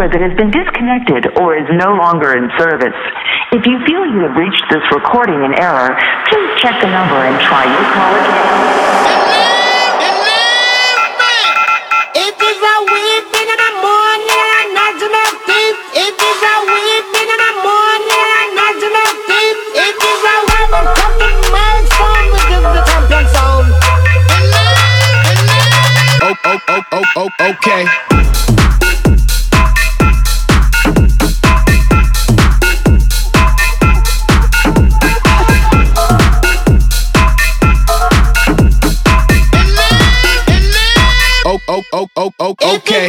number that has been disconnected or is no longer in service. If you feel you have reached this recording in error, please check the number and try your call again. It is a weeping and a morning magnet. It is a weeping and a morning not to. It is a whole common mood phone. Oh, oh, oh, oh oh, oh, okay.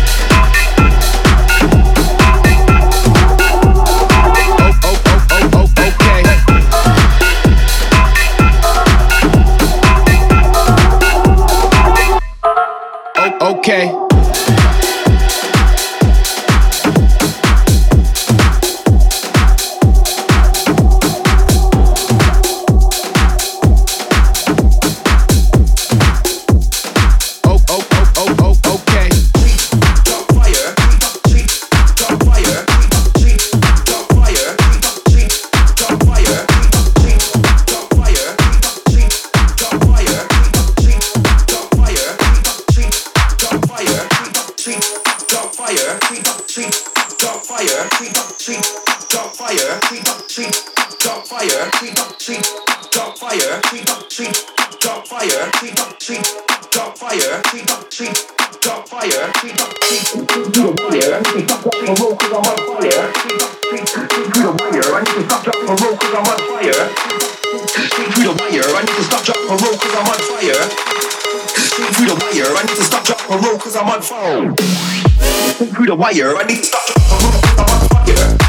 Wire. I need to stop.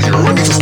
Je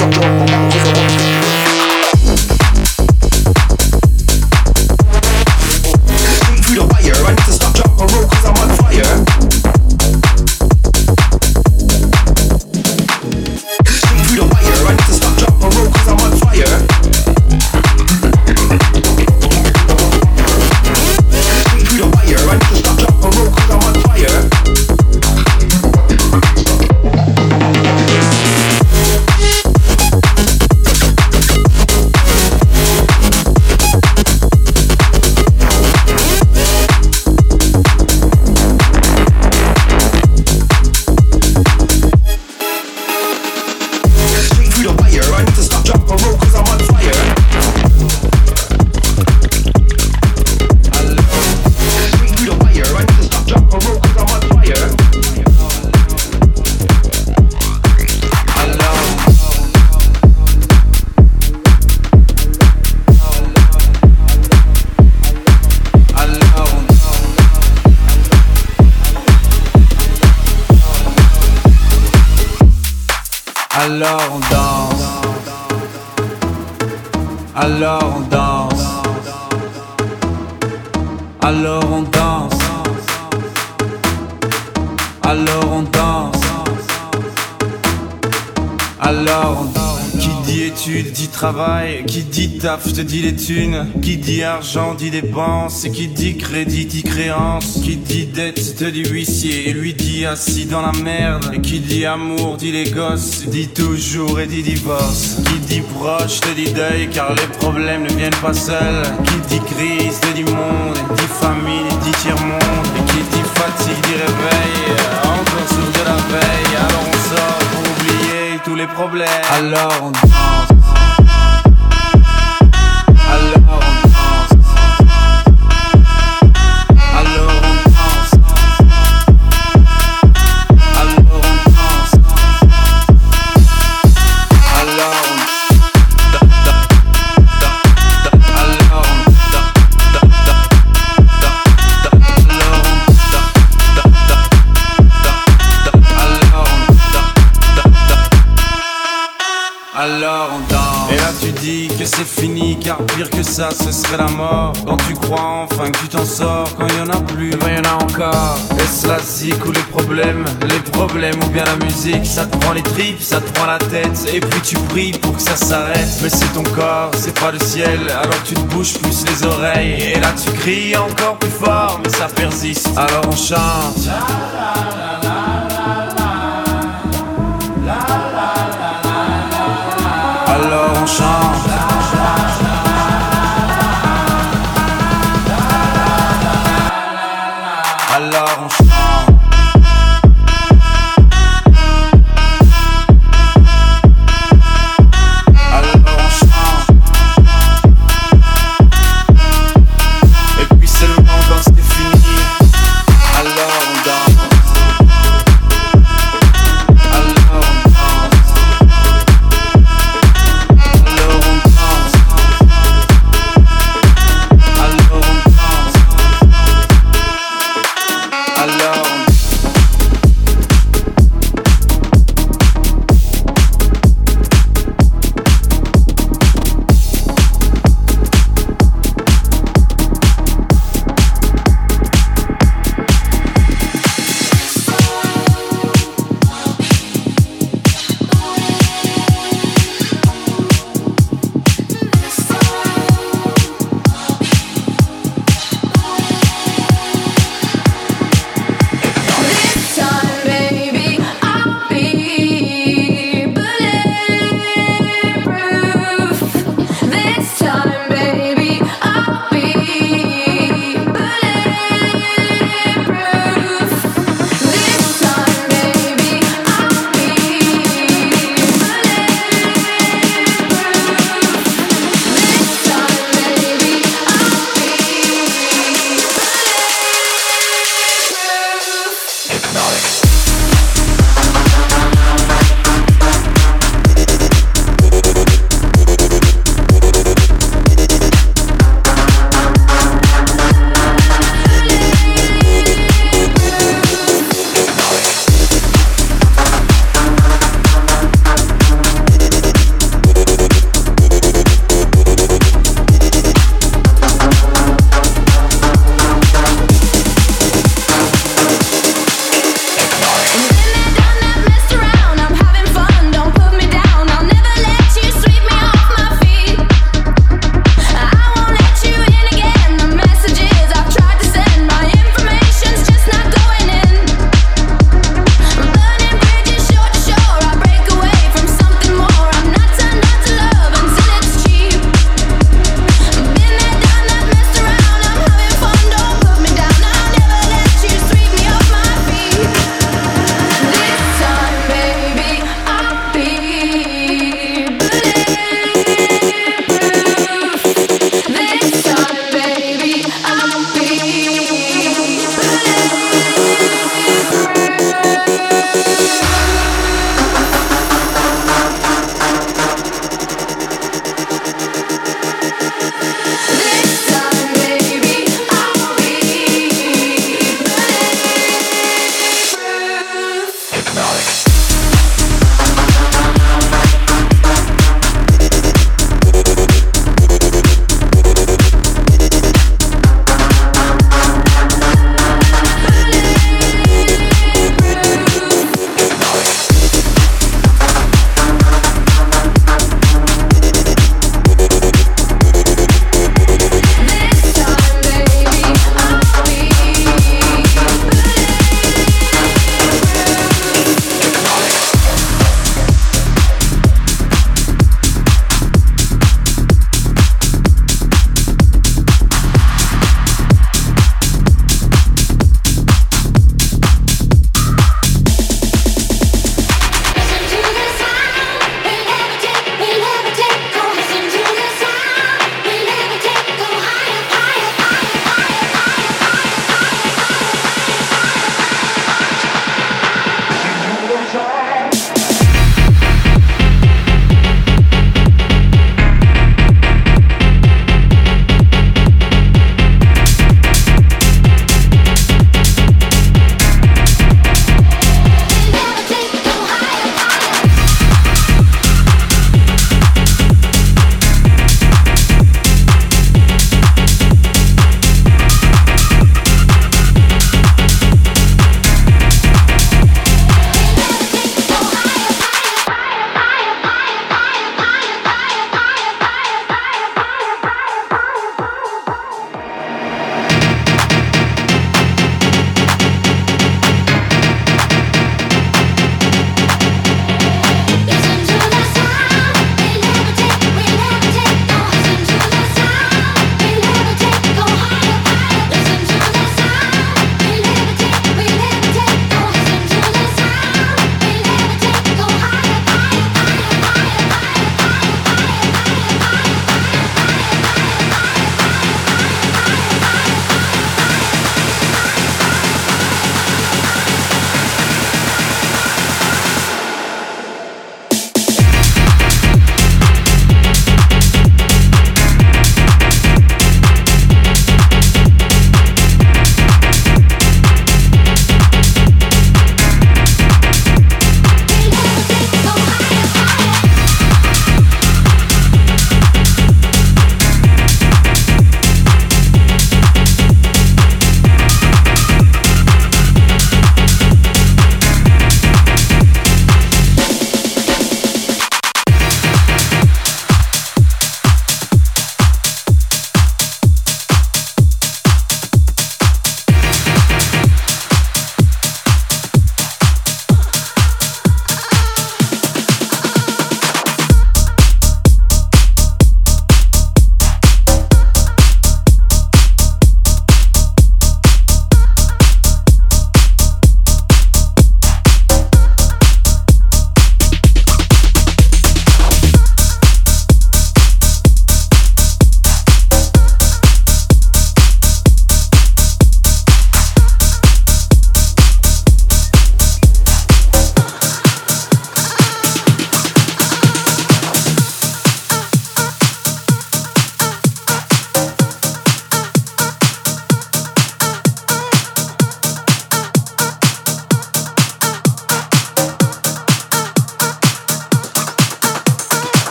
les. Qui dit argent dit dépense. Et qui dit crédit dit créance. Qui dit dette te dit huissier. Et lui dit assis dans la merde. Et qui dit amour dit les gosses. Dit toujours et dit divorce. Qui dit proche te dit deuil car les problèmes ne viennent pas seuls. Qui dit crise te dit monde. Et dit famille dit tiers-monde. Et qui dit fatigue dit réveil. Encore sourd de la veille. Alors on sort pour oublier tous les problèmes. Alors on danse. Ça, ce serait la mort. Quand tu crois enfin que tu t'en sors, quand il y en a plus, ben y en a encore. Est-ce la zik ou les problèmes? Les problèmes ou bien la musique? Ça te prend les tripes, ça te prend la tête. Et puis tu pries pour que ça s'arrête. Mais c'est ton corps, c'est pas le ciel. Alors tu te bouges plus les oreilles. Et là tu cries encore plus fort, mais ça persiste. Alors on chante. Alors on chante.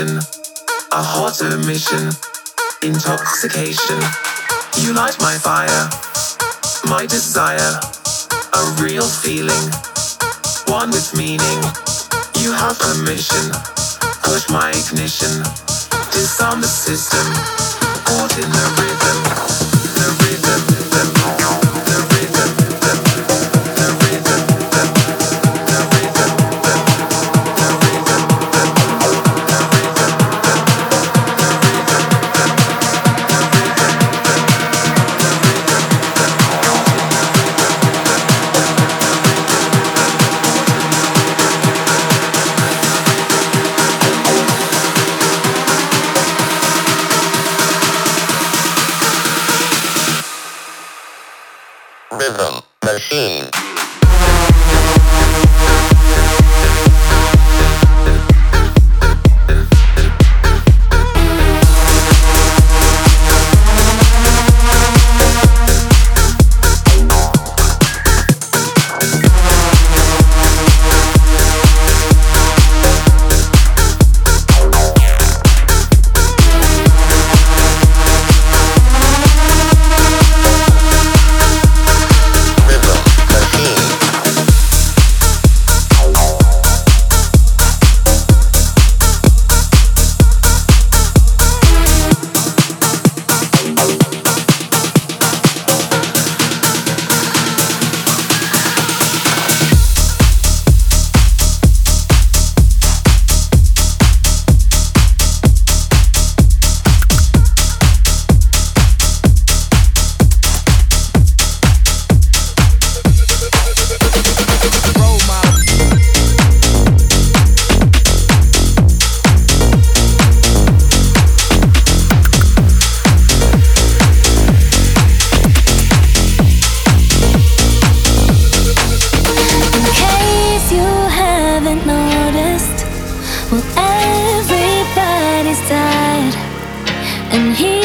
Ignition, a hot emission, intoxication. You light my fire, my desire, a real feeling, one with meaning. You have permission, push my ignition, disarm the system, caught in the rhythm. dead, and he.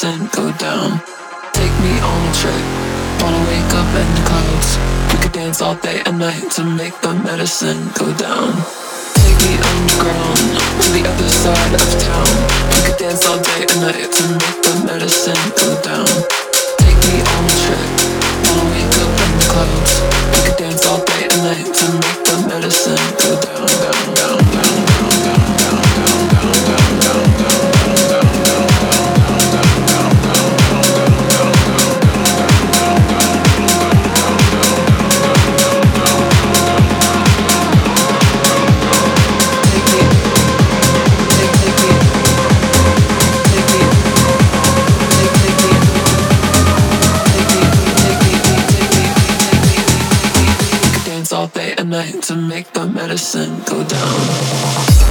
The go down. Take me on a trip, wanna wake up in the clouds. We could dance all day and night to make the medicine go down. Take me underground to the other side of town. We could dance all day and night to to make the medicine go down.